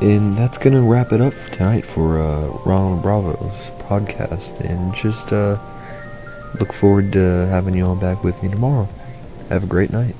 And that's gonna wrap it up for tonight for uh, Ronald Bravo's podcast. And just uh, look forward to having you all back with me tomorrow. Have a great night.